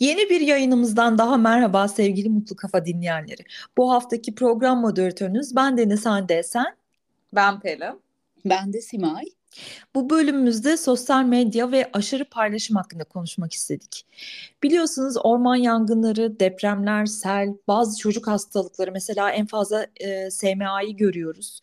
Yeni bir yayınımızdan daha merhaba sevgili Mutlu Kafa dinleyenleri. Bu haftaki program moderatörünüz ben Deniz Hande Esen. Ben Pelin. Ben de Simay. Bu bölümümüzde sosyal medya ve aşırı paylaşım hakkında konuşmak istedik. Biliyorsunuz orman yangınları, depremler, sel, bazı çocuk hastalıkları mesela en fazla e, SMA'yı görüyoruz.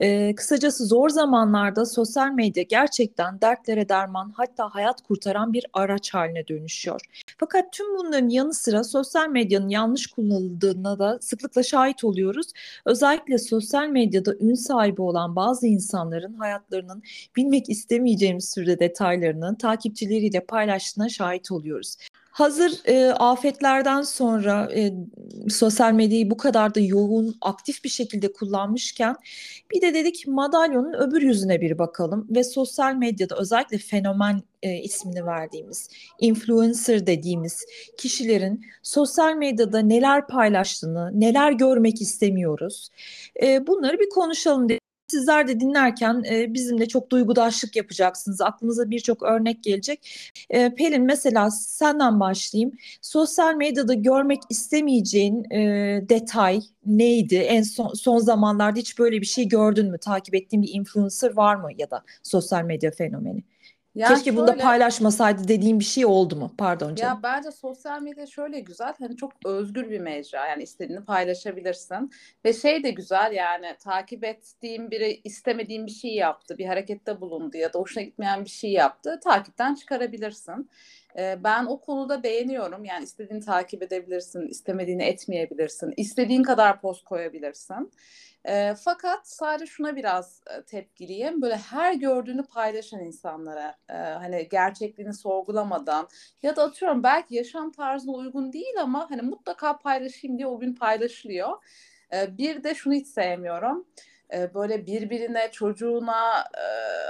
E, kısacası zor zamanlarda sosyal medya gerçekten dertlere derman hatta hayat kurtaran bir araç haline dönüşüyor. Fakat tüm bunların yanı sıra sosyal medyanın yanlış kullanıldığına da sıklıkla şahit oluyoruz. Özellikle sosyal medyada ün sahibi olan bazı insanların hayatlarının bilmek istemeyeceğimiz sürede detaylarını takipçileriyle paylaştığına şahit oluyoruz. Hazır e, afetlerden sonra e, sosyal medyayı bu kadar da yoğun, aktif bir şekilde kullanmışken bir de dedik madalyonun öbür yüzüne bir bakalım ve sosyal medyada özellikle fenomen e, ismini verdiğimiz, influencer dediğimiz kişilerin sosyal medyada neler paylaştığını, neler görmek istemiyoruz. E, bunları bir konuşalım dedik. Sizler de dinlerken e, bizimle çok duygudaşlık yapacaksınız. Aklınıza birçok örnek gelecek. E, Pelin mesela senden başlayayım. Sosyal medyada görmek istemeyeceğin e, detay neydi? En son, son zamanlarda hiç böyle bir şey gördün mü? Takip ettiğin bir influencer var mı ya da sosyal medya fenomeni? Ya Keşke şöyle, bunda paylaşmasaydı dediğim bir şey oldu mu? Pardon canım. Ya bence sosyal medya şöyle güzel. Hani çok özgür bir mecra. Yani istediğini paylaşabilirsin. Ve şey de güzel yani takip ettiğim biri istemediğim bir şey yaptı. Bir harekette bulundu ya da hoşuna gitmeyen bir şey yaptı. Takipten çıkarabilirsin. Ben o konuda beğeniyorum. Yani istediğini takip edebilirsin, istemediğini etmeyebilirsin. İstediğin kadar post koyabilirsin. E, fakat sadece şuna biraz tepkiliyim. Böyle her gördüğünü paylaşan insanlara e, hani gerçekliğini sorgulamadan ya da atıyorum belki yaşam tarzına uygun değil ama hani mutlaka paylaşayım diye o gün paylaşılıyor. E, bir de şunu hiç sevmiyorum böyle birbirine çocuğuna e,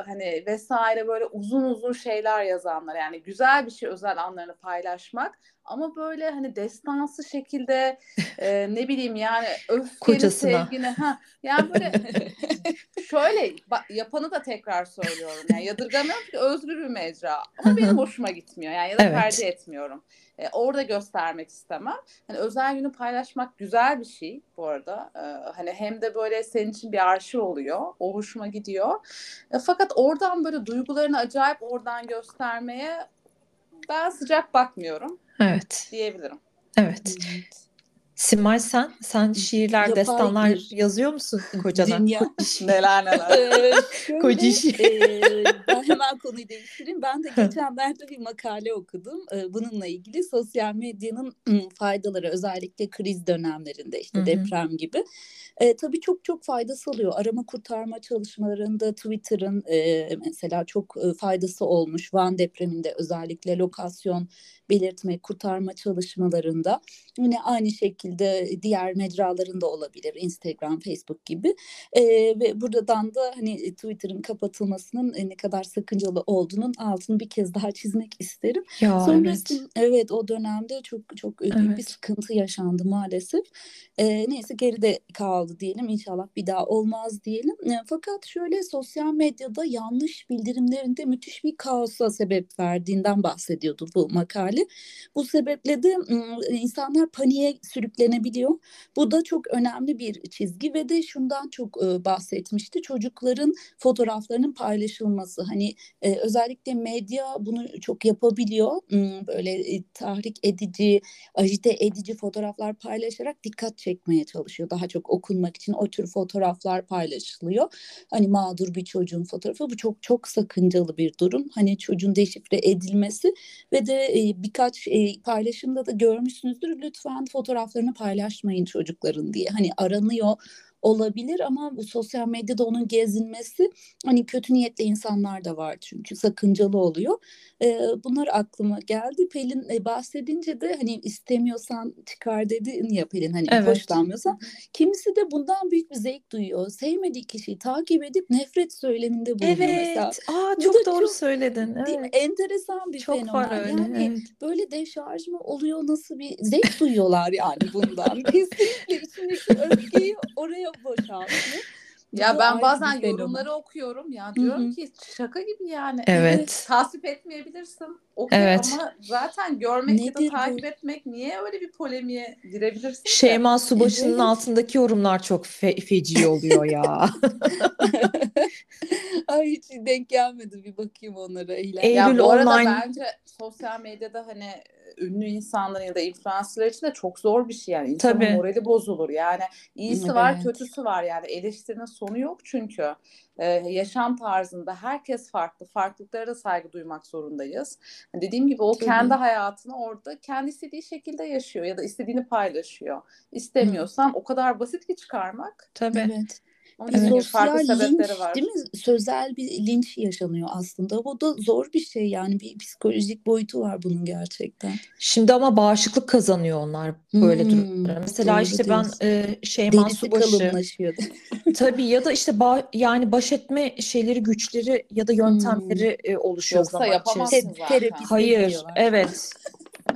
hani vesaire böyle uzun uzun şeyler yazanlar. Yani güzel bir şey özel anlarını paylaşmak ama böyle hani destansı şekilde e, ne bileyim yani öfkeni sevgini ha yani böyle şöyle yapanı da tekrar söylüyorum. Yani yadırgamıyorum ki özgür bir mecra ama benim hoşuma gitmiyor. Yani ya da evet. tercih etmiyorum e, orada göstermek istemem. Hani özel günü paylaşmak güzel bir şey bu arada. E, hani hem de böyle senin için bir arşiv oluyor. O hoşuma gidiyor. E, fakat oradan böyle duygularını acayip oradan göstermeye ben sıcak bakmıyorum. Evet. Diyebilirim. Evet. evet. Simay sen, sen şiirler, Yapay destanlar bir... yazıyor musun kocana? Dünya. neler neler. Kociş. e, ben hemen konuyu değiştireyim. Ben de geçenlerde bir makale okudum. E, bununla ilgili sosyal medyanın faydaları özellikle kriz dönemlerinde işte Hı-hı. deprem gibi. E, tabii çok çok faydası oluyor. Arama kurtarma çalışmalarında Twitter'ın e, mesela çok faydası olmuş. Van depreminde özellikle lokasyon belirtme, kurtarma çalışmalarında yine aynı şekilde diğer mecralarında olabilir Instagram, Facebook gibi e, ve buradan da hani Twitter'ın kapatılmasının ne kadar sakıncalı olduğunun altını bir kez daha çizmek isterim. Ya, Sonrasında evet. evet o dönemde çok çok büyük evet. bir sıkıntı yaşandı maalesef. E, neyse geride kaldı diyelim inşallah bir daha olmaz diyelim. E, fakat şöyle sosyal medyada yanlış bildirimlerinde müthiş bir kaosa sebep verdiğinden bahsediyordu bu makale hali. Bu sebeple de insanlar paniğe sürüklenebiliyor. Bu da çok önemli bir çizgi ve de şundan çok bahsetmişti. Çocukların fotoğraflarının paylaşılması. Hani özellikle medya bunu çok yapabiliyor. Böyle tahrik edici, ajite edici fotoğraflar paylaşarak dikkat çekmeye çalışıyor. Daha çok okunmak için o tür fotoğraflar paylaşılıyor. Hani mağdur bir çocuğun fotoğrafı bu çok çok sakıncalı bir durum. Hani çocuğun deşifre edilmesi ve de birkaç e, paylaşımda da görmüşsünüzdür. Lütfen fotoğraflarını paylaşmayın çocukların diye. Hani aranıyor olabilir ama bu sosyal medyada onun gezinmesi hani kötü niyetli insanlar da var çünkü sakıncalı oluyor. E, bunlar aklıma geldi. Pelin e, bahsedince de hani istemiyorsan çıkar dedin ya Pelin hani evet. hoşlanmıyorsan. Kimisi de bundan büyük bir zevk duyuyor. Sevmediği kişiyi takip edip nefret söyleminde bulunuyor evet. mesela. Aa, çok doğru çok, söyledin. Evet. Değil mi? Enteresan bir çok fenomen. Var öyle. Yani evet. böyle deşarj mı oluyor nasıl bir zevk duyuyorlar yani bundan. Kesinlikle içindeki öfkeyi oraya boşaltıyor. Ya ben bazen yorumları okuyorum ya diyorum hı. ki şaka gibi yani. Evet. Tasvip etmeyebilirsin. Okey Evet. ama zaten görmek ya da takip bu? etmek niye öyle bir polemiğe girebilirsin ki? Şeyma Subaşı'nın Evet. altındaki yorumlar çok fe- feci oluyor ya. Ay hiç denk gelmedi bir bakayım onlara. Eylül Ya bu arada online- bence sosyal medyada hani ünlü insanların ya da influencerlar için de çok zor bir şey yani. İnsanın Tabii. morali bozulur. Yani iyisi var, Evet. kötüsü var yani. Eleştirinin sonu yok çünkü. Ee, yaşam tarzında herkes farklı. Farklılıklara da saygı duymak zorundayız. Hani dediğim gibi o Tabii. kendi hayatını orada kendi istediği şekilde yaşıyor ya da istediğini paylaşıyor. İstemiyorsan o kadar basit ki çıkarmak. Tabii. Evet. Onun Bir Evet. farklı sosyal sebepleri linç var. değil mi? Sözel bir linç yaşanıyor aslında. O da zor bir şey yani bir psikolojik boyutu var bunun gerçekten. Şimdi ama bağışıklık kazanıyor onlar böyle Hmm, durumlara. Mesela doğru işte ben e, Şeyma Derisi Subaşı tabii ya da işte ba- yani baş etme şeyleri, güçleri ya da yöntemleri e, oluşuyor Yoksa zaman yapamazsın içerisinde. Te- zaten. Hayır, evet.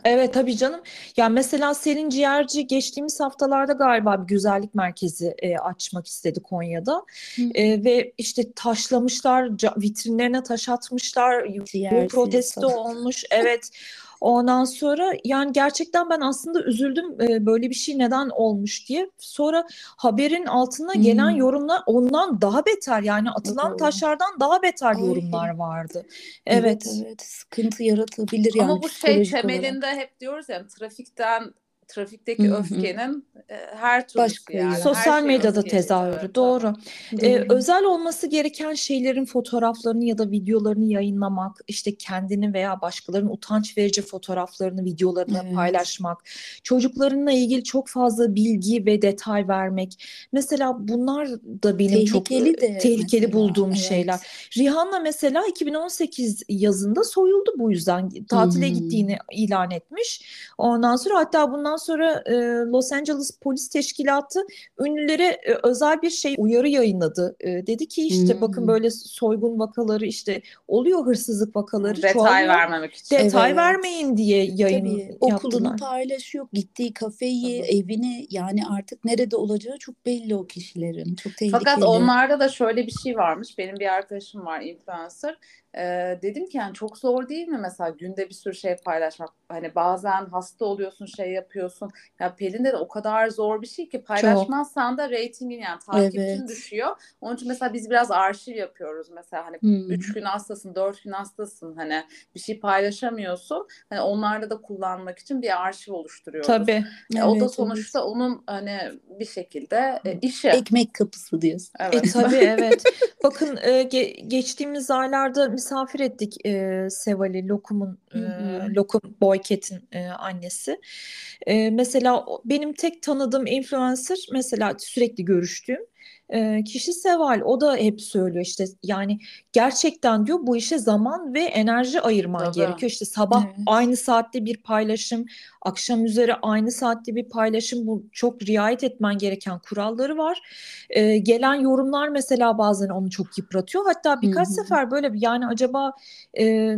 Evet tabii canım. Ya mesela Selin Ciğerci geçtiğimiz haftalarda galiba bir güzellik merkezi e, açmak istedi Konya'da. Hı. E, ve işte taşlamışlar, vitrinlerine taş atmışlar, bu protesto olmuş. Evet. Ondan sonra yani gerçekten ben aslında üzüldüm e, böyle bir şey neden olmuş diye. Sonra haberin altına gelen Hmm. yorumlar ondan daha beter yani atılan Oo. taşlardan daha beter Ay. yorumlar vardı. Evet Evet. evet sıkıntı yaratabilir yani Ama bu şey psikolojik olarak. temelinde hep diyoruz ya trafikten trafikteki öfkenin e, her türlüsü Başka yani. Her Sosyal şey medyada tezahürü Evet, doğru. Ee, özel olması gereken şeylerin fotoğraflarını ya da videolarını yayınlamak, işte kendini veya başkalarının utanç verici fotoğraflarını, videolarını Evet. paylaşmak, çocuklarınla ilgili çok fazla bilgi ve detay vermek. Mesela bunlar da benim çok Tehlikeli e, de tehlikeli mesela, bulduğum evet. şeyler. Rihanna mesela 2018 yazında soyuldu bu yüzden. Tatile Hmm. gittiğini ilan etmiş. Ondan sonra hatta bundan sonra e, Los Angeles Polis Teşkilatı ünlülere e, özel bir şey uyarı yayınladı. E, dedi ki işte Hmm. bakın böyle soygun vakaları işte oluyor hırsızlık vakaları Detay çoğalıyor. vermemek için. Detay Evet. vermeyin diye yayın Tabii okulunu yaptılar. paylaşıyor, gittiği kafeyi, Tabii. evini yani artık nerede olacağı çok belli o kişilerin. Çok tehlikeli. Fakat onlarda da şöyle bir şey varmış. Benim bir arkadaşım var influencer. Ee, dedim ki yani çok zor değil mi mesela günde bir sürü şey paylaşmak? Hani bazen hasta oluyorsun şey yapıyorsun. Ya Pelin'de de o kadar zor bir şey ki paylaşmazsan da reytingin yani takipçin Evet. düşüyor. Onun için mesela biz biraz arşiv yapıyoruz mesela hani Hmm. üç gün hastasın, dört gün hastasın hani bir şey paylaşamıyorsun. Hani onlarda da kullanmak için bir arşiv oluşturuyoruz. Tabii. E, o da Evet, sonuçta onun hani bir şekilde e, işi. evet. ekmek kapısı diyorsun. E, Evet. tabii evet. Bakın e, ge- geçtiğimiz aylarda misafir ettik e, Seval'i, Lokum'un, e. Lokum Boyket'in e, annesi. E, mesela benim tek tanıdığım influencer, mesela sürekli görüştüğüm e, kişi Seval. O da hep söylüyor işte yani gerçekten diyor bu işe zaman ve enerji ayırman Tabii. gerekiyor. İşte sabah Evet. aynı saatte bir paylaşım, akşam üzeri aynı saatte bir paylaşım. Bu çok riayet etmen gereken kuralları var. Ee, gelen yorumlar mesela bazen onu çok yıpratıyor. Hatta birkaç Hı hı. sefer böyle bir yani acaba e,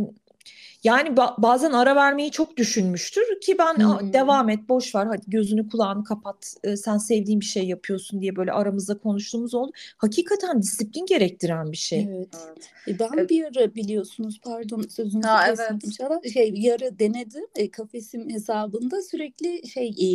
yani ba- bazen ara vermeyi çok düşünmüştür ki ben Hı "Aa, hı. devam et boş ver hadi gözünü kulağını kapat e, sen sevdiğin bir şey yapıyorsun diye böyle aramızda konuştuğumuz oldu. Hakikaten disiplin gerektiren bir şey. Evet. Evet. E, Ben Evet. bir ara biliyorsunuz pardon sözünüzü Ha, evet. Şahan. Şey bir ara denedim e, kafesim hesabında sürekli şey e,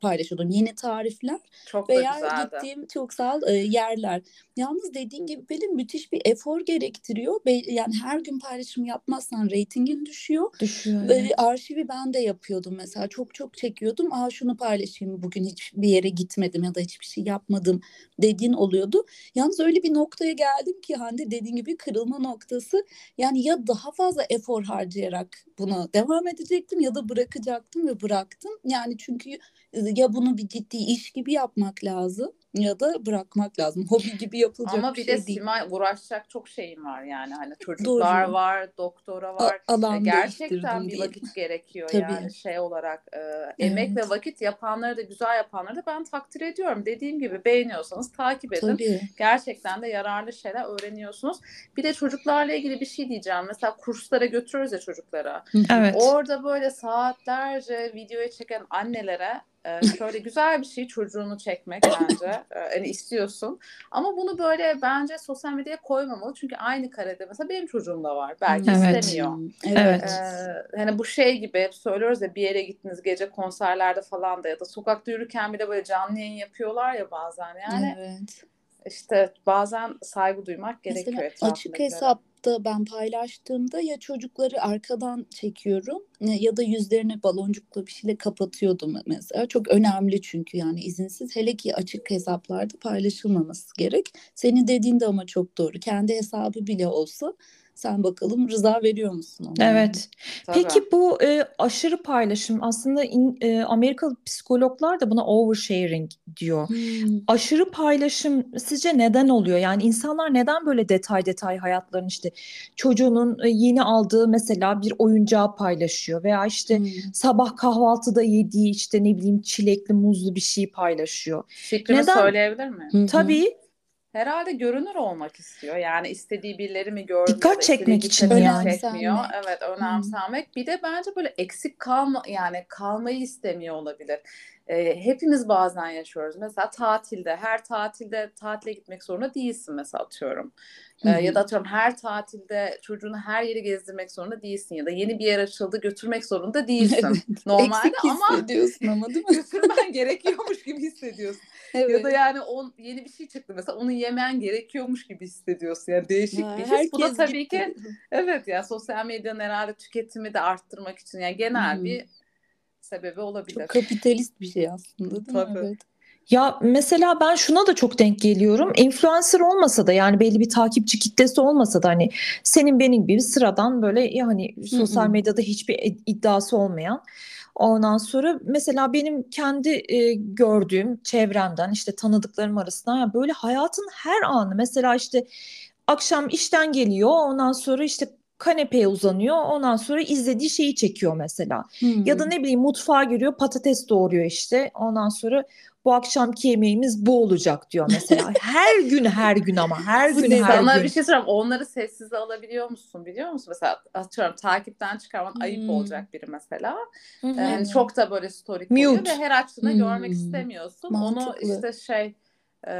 paylaşıyordum yeni tarifler Çok veya gittiğim çok sağ e, yerler. Yalnız dediğin gibi Pelin müthiş bir efor gerektiriyor. Be- yani her gün paylaşım yapmazsan reytingin düşüyor. Düşüyor Ve evet. arşivi ben de yapıyordum mesela çok çok çekiyordum. Aa şunu paylaşayım bugün hiçbir yere gitmedim ya da hiçbir şey yapmadım dediğin oluyordu. Yalnız öyle bir noktaya geldim ki Hande dediğin gibi kırılma noktası. Yani ya daha fazla efor harcayarak buna devam edecektim ya da bırakacaktım ve bıraktım. Yani çünkü ya bunu bir ciddi iş gibi yapmak lazım ya da bırakmak lazım. Hobi gibi yapılacak Ama bir bir şey de değil. Simay uğraşacak çok şeyin var yani. Hani çocuklar Doğru. var, doktora A- var. E, alan Gerçekten bir vakit gerekiyor Tabii. yani şey olarak e, emek Evet. ve vakit yapanları da güzel yapanları da ben takdir ediyorum. Dediğim gibi beğeniyorsanız takip edin. Tabii. Gerçekten de yararlı şeyler öğreniyorsunuz. Bir de çocuklarla ilgili bir şey diyeceğim. Mesela kurslara götürüyoruz ya çocuklara. Evet. Orada böyle saatlerce videoya çeken annelere Ee, şöyle güzel bir şey çocuğunu çekmek bence. Ee, hani istiyorsun. Ama bunu böyle bence sosyal medyaya koymamalı. Çünkü aynı karede mesela benim çocuğum da var. Belki Evet. istemiyor. Evet. Ee, hani bu şey gibi hep söylüyoruz ya bir yere gittiniz gece konserlerde falan da ya da sokakta yürürken bile böyle canlı yayın yapıyorlar ya bazen yani Evet. İşte bazen saygı duymak gerekiyor Mesela açık hesapta ben paylaştığımda ya çocukları arkadan çekiyorum ya da yüzlerini baloncukla bir şeyle kapatıyordum mesela. Çok önemli çünkü yani izinsiz hele ki açık hesaplarda paylaşılmaması gerek. Senin dediğin de ama çok doğru. Kendi hesabı bile olsa sen bakalım rıza veriyor musun ona? Evet. Tabii. Peki bu e, aşırı paylaşım aslında in- e, Amerikalı psikologlar da buna oversharing diyor. Hmm. Aşırı paylaşım sizce neden oluyor? Yani insanlar neden böyle detay detay hayatlarını işte çocuğunun e, yeni aldığı mesela bir oyuncağı paylaşıyor veya işte Hmm. sabah kahvaltıda yediği işte ne bileyim çilekli muzlu bir şey paylaşıyor. Fikrimi Neden? söyleyebilir miyim? Tabii Herhalde görünür olmak istiyor. Yani istediği birileri mi görmüyor Dikkat çekmek için yani. çekmiyor. Evet, önemsenmek. Bir de bence böyle eksik kalma yani kalmayı istemiyor olabilir. Ee, hepimiz bazen yaşıyoruz. Mesela tatilde, her tatilde tatile gitmek zorunda değilsin mesela atıyorum. Hı. ya da atıyorum her tatilde çocuğunu her yeri gezdirmek zorunda değilsin ya da yeni bir yer açıldı götürmek zorunda değilsin. Normalde Eksik ama hissediyorsun ama değil mi? götürmen gerekiyormuş gibi hissediyorsun. Ya Evet. da yani on, yeni bir şey çıktı mesela onu yemen gerekiyormuş gibi hissediyorsun. Yani değişik Ha, bir his. Bu da tabii gitti. ki evet ya sosyal medyanın herhalde tüketimi de arttırmak için yani genel Hı hı. bir sebebi olabilir. Çok kapitalist bir şey aslında değil mi? Tabii. Evet. Ya mesela ben şuna da çok denk geliyorum. Influencer olmasa da yani belli bir takipçi kitlesi olmasa da hani senin benim gibi sıradan böyle yani sosyal medyada hiçbir id- iddiası olmayan ondan sonra mesela benim kendi e, gördüğüm çevremden işte tanıdıklarım arasından ya böyle hayatın her anı mesela işte akşam işten geliyor ondan sonra işte kanepeye uzanıyor ondan sonra izlediği şeyi çekiyor mesela. Ya da Hmm. ne bileyim mutfağa giriyor patates doğuruyor işte. Ondan sonra bu akşamki yemeğimiz bu olacak diyor mesela. Her gün her gün ama her gün her Sana gün. bir şey sorayım. Onları sessize alabiliyor musun biliyor musun? Mesela atıyorum takipten çıkarman ayıp Hmm. olacak biri mesela. Hı. Ee, çok da böyle story koyuyor ve her açtığında Hmm. görmek istemiyorsun. Onu Mantıklı. işte şey e,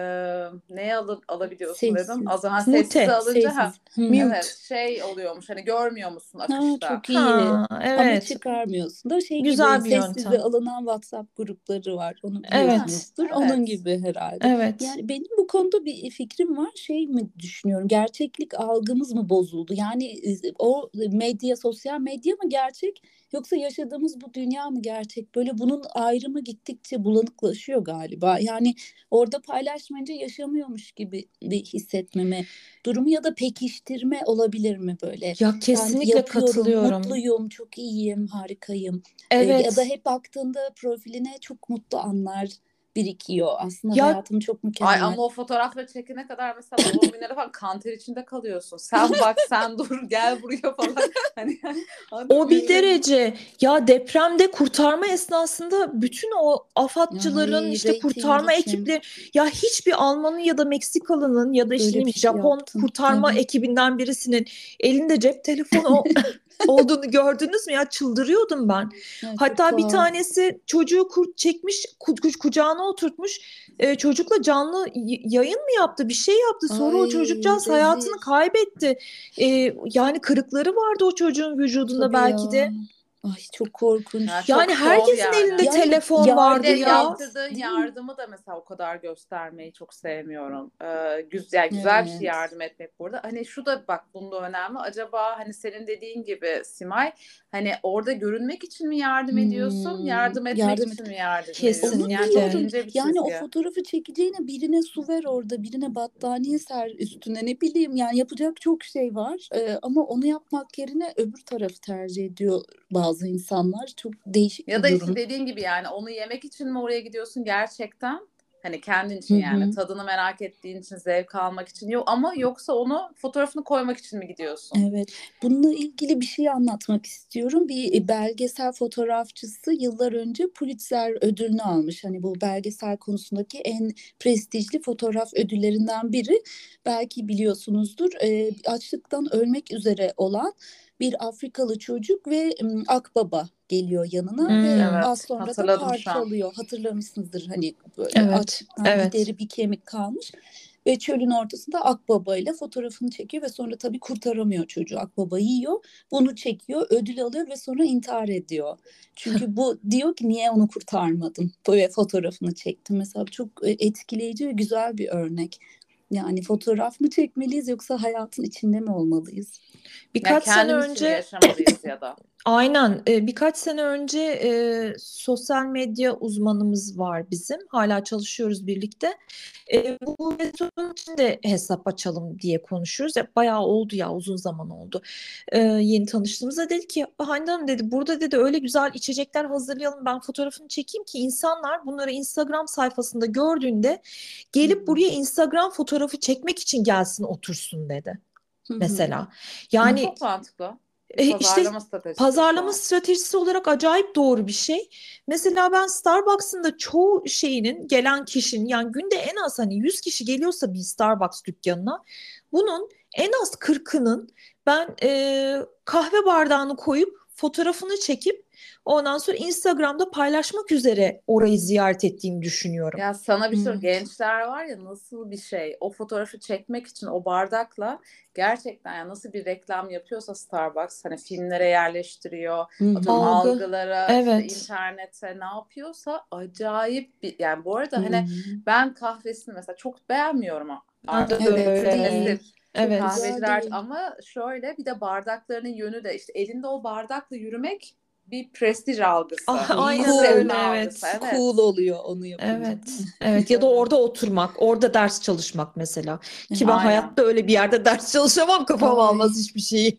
neye al alabiliyorsun dedim. Sessiz. Az önce Mute. sessize alınca ha, Sessiz. Mute. evet şey oluyormuş hani görmüyor musun Ha, akışta? çok iyi. Ha, Ama evet. çıkarmıyorsun da şey Güzel gibi bir sessize yöntem. alınan WhatsApp grupları var. Onu Evet. biliyorsunuzdur. Onun Evet. gibi herhalde. Evet. Yani benim bu konuda bir fikrim var. Şey mi düşünüyorum? Gerçeklik algımız mı bozuldu? Yani o medya, sosyal medya mı gerçek yoksa yaşadığımız bu dünya mı gerçek? Böyle bunun ayrımı gittikçe bulanıklaşıyor galiba. Yani orada paylaşmayınca yaşamıyormuş gibi bir hissetmeme durumu ya da pekiştirme olabilir mi böyle? Ya kesinlikle yapıyorum, katılıyorum. mutluyum, çok iyiyim, harikayım. Ee, ya Evet. da hep baktığında profiline çok mutlu anlar birikiyor. Aslında Ya hayatım çok Ay mükemmel. ama o fotoğrafla çekene kadar mesela doğum günleri falan kanter içinde kalıyorsun. Sen bak sen dur gel buraya falan. Hani anladın o bir derece ya depremde kurtarma esnasında bütün o AFAD'cıların Ay, işte kurtarma ekipleri ya hiçbir Alman'ın ya da Meksikalı'nın ya da işte şey Japon yaptın. kurtarma Evet. ekibinden birisinin elinde cep telefonu o- olduğunu gördünüz mü ya çıldırıyordum ben. Evet, Hatta bir tuhaf. tanesi çocuğu kur- çekmiş ku- ku- kucağına oturtmuş e, çocukla canlı yayın mı yaptı bir şey yaptı sonra o Ay, çocukcağız hayatını rezil. kaybetti. E, yani kırıkları vardı o çocuğun vücudunda Tabii belki de. Ay çok korkunç. Ya çok Yani şov herkesin yani. elinde Yani telefon Bir vardı ya. mi? yardımı da mesela o kadar göstermeyi çok sevmiyorum. Ee, güzel güzel bir şey Evet. yardım etmek burada. Hani şu da bak bunda önemli. Acaba hani senin dediğin gibi Simay hani orada görünmek için mi yardım ediyorsun? Hmm, Yardım etmek yardım için et- mi yardım Kesinlikle. ediyorsun? Yani çok ince bir Yani o fotoğrafı çekeceğine birine su ver orada, birine battaniye ser üstüne ne bileyim yani yapacak çok şey var. Ee, ama onu yapmak yerine öbür tarafı tercih ediyor bazı insanlar. Çok değişik Ya bir da işte durum. dediğin gibi yani onu yemek için mi oraya gidiyorsun gerçekten? Hani kendin için yani hı. tadını merak ettiğin için zevk almak için yok ama yoksa onu fotoğrafını koymak için mi gidiyorsun? Evet, bununla ilgili bir şey anlatmak istiyorum. Bir e, belgesel fotoğrafçısı yıllar önce Pulitzer ödülünü almış. Hani bu belgesel konusundaki en prestijli fotoğraf ödüllerinden biri. Belki biliyorsunuzdur. E, açlıktan ölmek üzere olan bir Afrikalı çocuk ve akbaba geliyor yanına Hmm. ve Evet, az sonra da parçalıyor. Hatırlamışsınızdır hani böyle Evet, açlıktan evet. bir deri bir kemik kalmış. Ve çölün ortasında akbaba ile fotoğrafını çekiyor ve sonra tabii kurtaramıyor çocuğu. Akbaba yiyor, bunu çekiyor, ödül alıyor ve sonra intihar ediyor. Çünkü bu diyor ki niye onu kurtarmadın? Böyle fotoğrafını çektim. Mesela çok e, etkileyici ve güzel bir örnek. Yani fotoğraf mı çekmeliyiz yoksa hayatın içinde mi olmalıyız? Birkaç yani sene önce yaşamalıyız ya da. Aynen. Ee, birkaç sene önce e, sosyal medya uzmanımız var bizim. Hala çalışıyoruz birlikte. E, bu restoran için de hesap açalım diye konuşuyoruz. Ya, bayağı oldu ya uzun zaman oldu. E, yeni tanıştığımızda dedi ki Hande Hanım dedi burada dedi öyle güzel içecekler hazırlayalım ben fotoğrafını çekeyim ki insanlar bunları Instagram sayfasında gördüğünde gelip buraya Instagram fotoğrafı çekmek için gelsin otursun dedi Hı hı. mesela. Yani Çok mantıklı. E, işte Pazarlama stratejisi Pazarlama şu an. stratejisi olarak acayip doğru bir şey. Mesela ben Starbucks'ın da çoğu şeyinin gelen kişinin yani günde en az hani 100 kişi geliyorsa bir Starbucks dükkanına bunun en az 40'ının ben e, kahve bardağını koyup fotoğrafını çekip ondan sonra Instagram'da paylaşmak üzere orayı ziyaret ettiğini düşünüyorum. Ya sana bir şey Hmm. gençler var ya nasıl bir şey o fotoğrafı çekmek için o bardakla gerçekten ya nasıl bir reklam yapıyorsa Starbucks hani filmlere yerleştiriyor atıyorum Algı. algılara Evet. işte internete ne yapıyorsa acayip bir yani bu arada hani Hı hı. ben kahvesini mesela çok beğenmiyorum artık Evet, öyle. Evet. kahveciler ama şöyle bir de bardaklarının yönü de işte elinde o bardakla yürümek bir prestij algısı. Ah, aynen öyle, algısı, evet. evet. Cool oluyor onu yapınca. Evet, evet ya da orada oturmak, orada ders çalışmak mesela. Ki ben Aynen. hayatta öyle bir yerde ders çalışamam, kafam Ay. almaz hiçbir şeyi.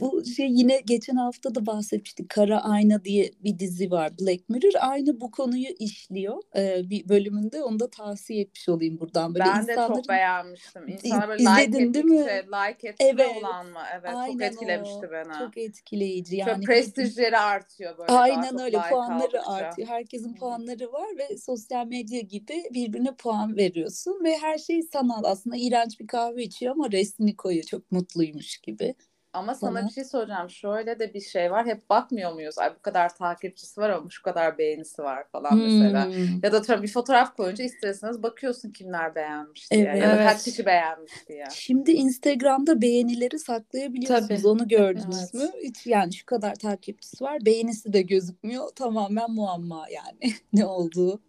Bu şey yine geçen hafta da bahsetmiştik. Kara Ayna diye bir dizi var. Black Mirror aynı bu konuyu işliyor. Ee, bir bölümünde onu da tavsiye etmiş olayım buradan. Böyle Ben de çok beğenmiştim. İnsanlar böyle İzledin like değil mi? like etme Evet. olan mı? Evet, çok Aynen etkilemişti o. beni. Çok etkileyici. Yani prestijleri artıyor böyle Aynen öyle puanları aldıkça. artıyor. Herkesin puanları var ve sosyal medya gibi birbirine puan veriyorsun ve her şey sanal. Aslında iğrenç bir kahve içiyor ama resmini koyuyor. Çok mutluymuş gibi. Ama sana Bana. bir şey soracağım. Şöyle de bir şey var. Hep bakmıyor muyuz? Ay bu kadar takipçisi var ama şu kadar beğenisi var falan mesela. Hmm. Ya da tabii bir fotoğraf koyunca isterseniz bakıyorsun kimler beğenmiş diye. Evet. Ya da kaç kişi beğenmiş diye. Şimdi Instagram'da beğenileri saklayabiliyorsunuz. Tabii. Onu gördünüz Evet. mü? Hiç yani şu kadar takipçisi var. Beğenisi de gözükmüyor. Tamamen muamma yani ne olduğu.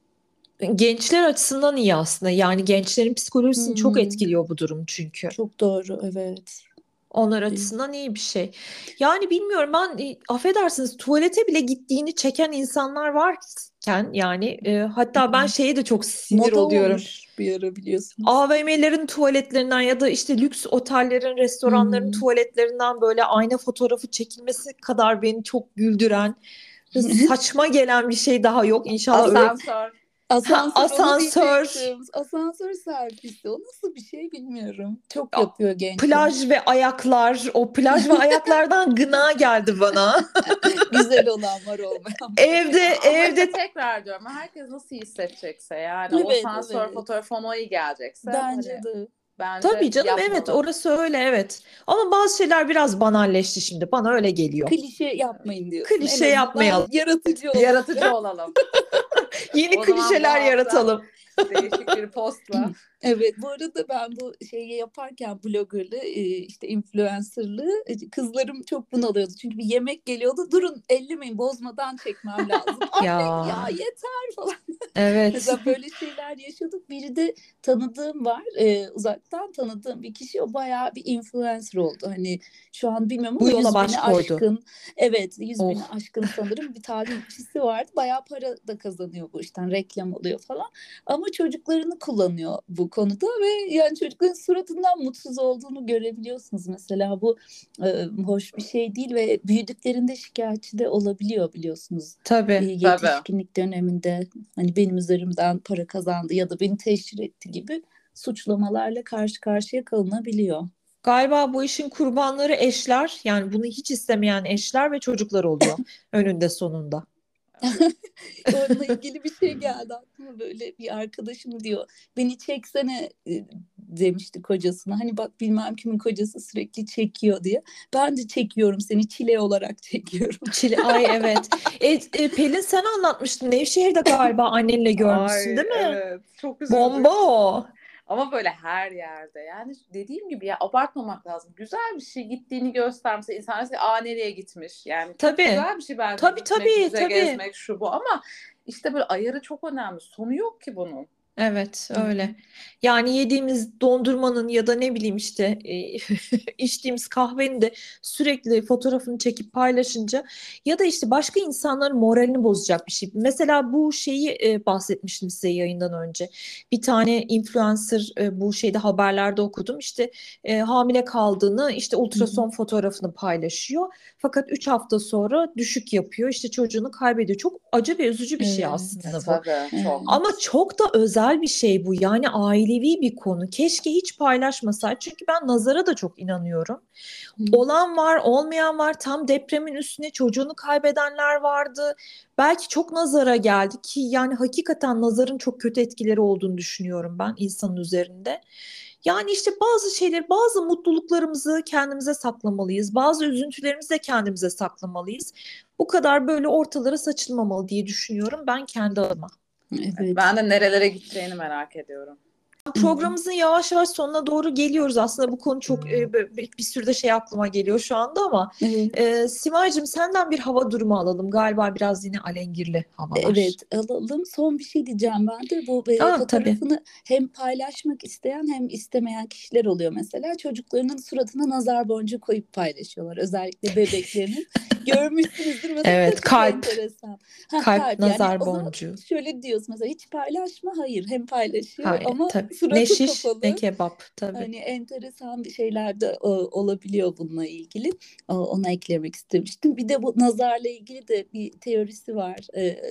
Gençler açısından iyi aslında. Yani gençlerin psikolojisini çok Hmm. etkiliyor bu durum çünkü. Çok doğru evet. Onlar açısından iyi bir şey. Yani bilmiyorum ben e, affedersiniz tuvalete bile gittiğini çeken insanlar varken yani e, hatta ben şeye de çok sinir Moda oluyorum. olmuş bir ara biliyorsunuz. AVM'lerin tuvaletlerinden ya da işte lüks otellerin, restoranların Hmm. tuvaletlerinden böyle ayna fotoğrafı çekilmesi kadar beni çok güldüren, saçma gelen bir şey daha yok. İnşallah öyle Asansör. Asansör, onu asansör. Asansör servisi. O nasıl bir şey bilmiyorum. Çok Ya, yapıyor gençler. plaj ve ayaklar, o plaj ve ayaklardan gına geldi bana. Güzel olan var olmayan. Evde Ama evde tekrar diyorum herkes nasıl hissedecekse yani Evet, o asansör evet. fotoğrafı ona iyi gelecekse Bence hani de. Bence tabii canım evet yapmalı. orası öyle evet. Ama bazı şeyler biraz banalleşti şimdi. Bana öyle geliyor. Klişe yapmayın diyorsun. Klişe En azından yapmayalım. Yaratıcı olun. Yaratıcı olalım. Yeni O zaman bu klişeler hafta- yaratalım. Değişik bir postla. Evet bu arada ben bu şeyi yaparken bloggerlığı işte influencerlığı e, kızlarım çok bunalıyordu. Çünkü bir yemek geliyordu durun ellemeyin bozmadan çekmem lazım. Ya. ya yeter falan. Evet. Mesela böyle şeyler yaşadık. Biri de tanıdığım var. e, uzaktan tanıdığım bir kişi. O bayağı bir influencer oldu. Hani şu an bilmiyorum Bu ama yola yüz baş koydu. aşkın. Evet yüz bini Oh. aşkın sanırım bir takipçisi vardı. Bayağı para da kazanıyor bu işten. Reklam oluyor falan. Ama çocuklarını kullanıyor bu konuda ve yani çocukların suratından mutsuz olduğunu görebiliyorsunuz. Mesela bu e, hoş bir şey değil ve büyüdüklerinde şikayetçi de olabiliyor biliyorsunuz. Tabii. E, yetişkinlik döneminde hani benim üzerimden para kazandı ya da beni teşhir etti gibi suçlamalarla karşı karşıya kalınabiliyor. Galiba bu işin kurbanları eşler yani bunu hiç istemeyen eşler ve çocuklar oluyor önünde sonunda. Onunla ilgili bir şey geldi aklıma böyle bir arkadaşım diyor beni çeksene e, demişti kocasına. Hani bak bilmem kimin kocası sürekli çekiyor diye. Ben de çekiyorum seni çile olarak çekiyorum. Çile ay evet. E, e, Pelin sen anlatmıştın. Nevşehir'de galiba annenle görmüşsün Ay, değil mi? Evet. Çok üzüldüm. Bomba o. Ama böyle her yerde. Yani dediğim gibi ya abartmamak lazım. Güzel bir şey gittiğini göstermesi insan aa nereye gitmiş. Yani Tabii. güzel bir şey bence. Tabii, gitmek, tabii, tabii. gezmek şu bu ama işte böyle ayarı çok önemli. Sonu yok ki bunun. Evet Hı öyle. Yani yediğimiz dondurmanın ya da ne bileyim işte e, içtiğimiz kahvenin de sürekli fotoğrafını çekip paylaşınca ya da işte başka insanların moralini bozacak bir şey. Mesela bu şeyi e, bahsetmiştim size yayından önce. Bir tane influencer e, bu şeyde haberlerde okudum. İşte e, hamile kaldığını işte ultrason fotoğrafını paylaşıyor. Fakat 3 hafta sonra düşük yapıyor. İşte çocuğunu kaybediyor. Çok acı ve üzücü bir şey Evet. aslında bu. Tabii çok. Ama çok da özel bir şey bu. Yani ailevi bir konu. Keşke hiç paylaşmasaydı. Çünkü ben nazara da çok inanıyorum. Olan var, olmayan var. Tam depremin üstüne çocuğunu kaybedenler vardı. Belki çok nazara geldi ki yani hakikaten nazarın çok kötü etkileri olduğunu düşünüyorum ben insanın üzerinde. Yani işte bazı şeyler, bazı mutluluklarımızı kendimize saklamalıyız. Bazı üzüntülerimizi de kendimize saklamalıyız. Bu kadar böyle ortalara saçılmamalı diye düşünüyorum ben kendi adıma. Evet. Ben de nerelere gideceğini merak ediyorum. Programımızın yavaş yavaş sonuna doğru geliyoruz. Aslında bu konu çok e, bir, sürü de şey aklıma geliyor şu anda ama e, Simay'cığım senden bir hava durumu alalım. Galiba biraz yine alengirli havalar. Evet alalım. Son bir şey diyeceğim ben de. Bu e, Aa, fotoğrafını hem paylaşmak isteyen hem istemeyen kişiler oluyor mesela. Çocuklarının suratına nazar boncuğu koyup paylaşıyorlar. Özellikle bebeklerinin. Görmüşsünüzdür mesela. Evet, kalp. enteresan. Ha, Kalp, Yani nazar zaman boncuğu. şöyle diyoruz mesela hiç paylaşma. Hayır hem paylaşıyor Hayır, ama tabii. Suratı Ne şiş kapalı. ne kebap tabii. Hani enteresan bir şeyler de e, olabiliyor bununla ilgili. E, Ona eklemek istemiştim. Bir de bu nazarla ilgili de bir teorisi var. E,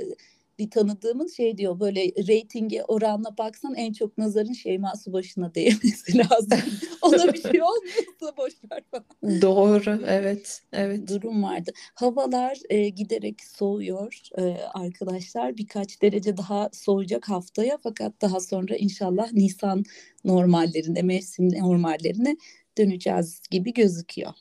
bir tanıdığımız şey diyor böyle reytinge oranla baksan en çok nazarın Şeyma Subaşı'na değmesi lazım. Ona bir şey olmuyorsa boş ver falan. Doğru evet evet. Durum vardı. Havalar e, giderek soğuyor e, arkadaşlar. Birkaç derece daha soğuyacak haftaya fakat daha sonra inşallah Nisan normallerine, mevsim normallerine döneceğiz gibi gözüküyor.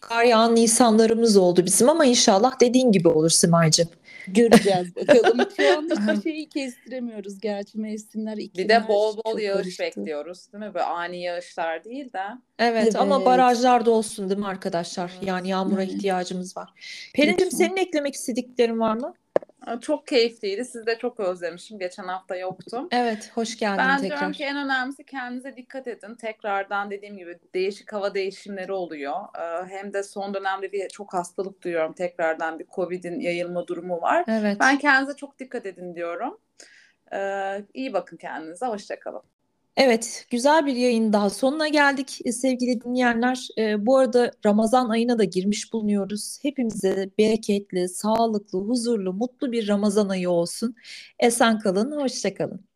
Kar yağan nisanlarımız oldu bizim ama inşallah dediğin gibi olur Simay'cığım. Göreceğiz bakalım. Şu an hiçbir şeyi kestiremiyoruz gerçi mevsimler, Bir iklimler de bol bol yağış karıştı. bekliyoruz değil mi? Böyle ani yağışlar değil de. Evet ama Evet. barajlar da olsun değil mi arkadaşlar? Evet. Yani yağmura Evet. ihtiyacımız var. Pelin'cim senin eklemek istediklerin var mı? Çok keyifliydi. Sizi de çok özlemişim. Geçen hafta yoktum. Evet, hoş geldin Ben tekrar. diyorum ki en önemlisi kendinize dikkat edin. Tekrardan dediğim gibi değişik hava değişimleri oluyor. Ee, Hem de son dönemde bir çok hastalık duyuyorum. Tekrardan bir Covid'in yayılma durumu var. Evet. Ben kendinize çok dikkat edin diyorum. Ee, iyi bakın kendinize. Hoşçakalın. Evet, güzel bir yayın daha sonuna geldik e, sevgili dinleyenler. E, bu arada Ramazan ayına da girmiş bulunuyoruz. Hepimize bereketli, sağlıklı, huzurlu, mutlu bir Ramazan ayı olsun. Esen kalın, hoşça kalın.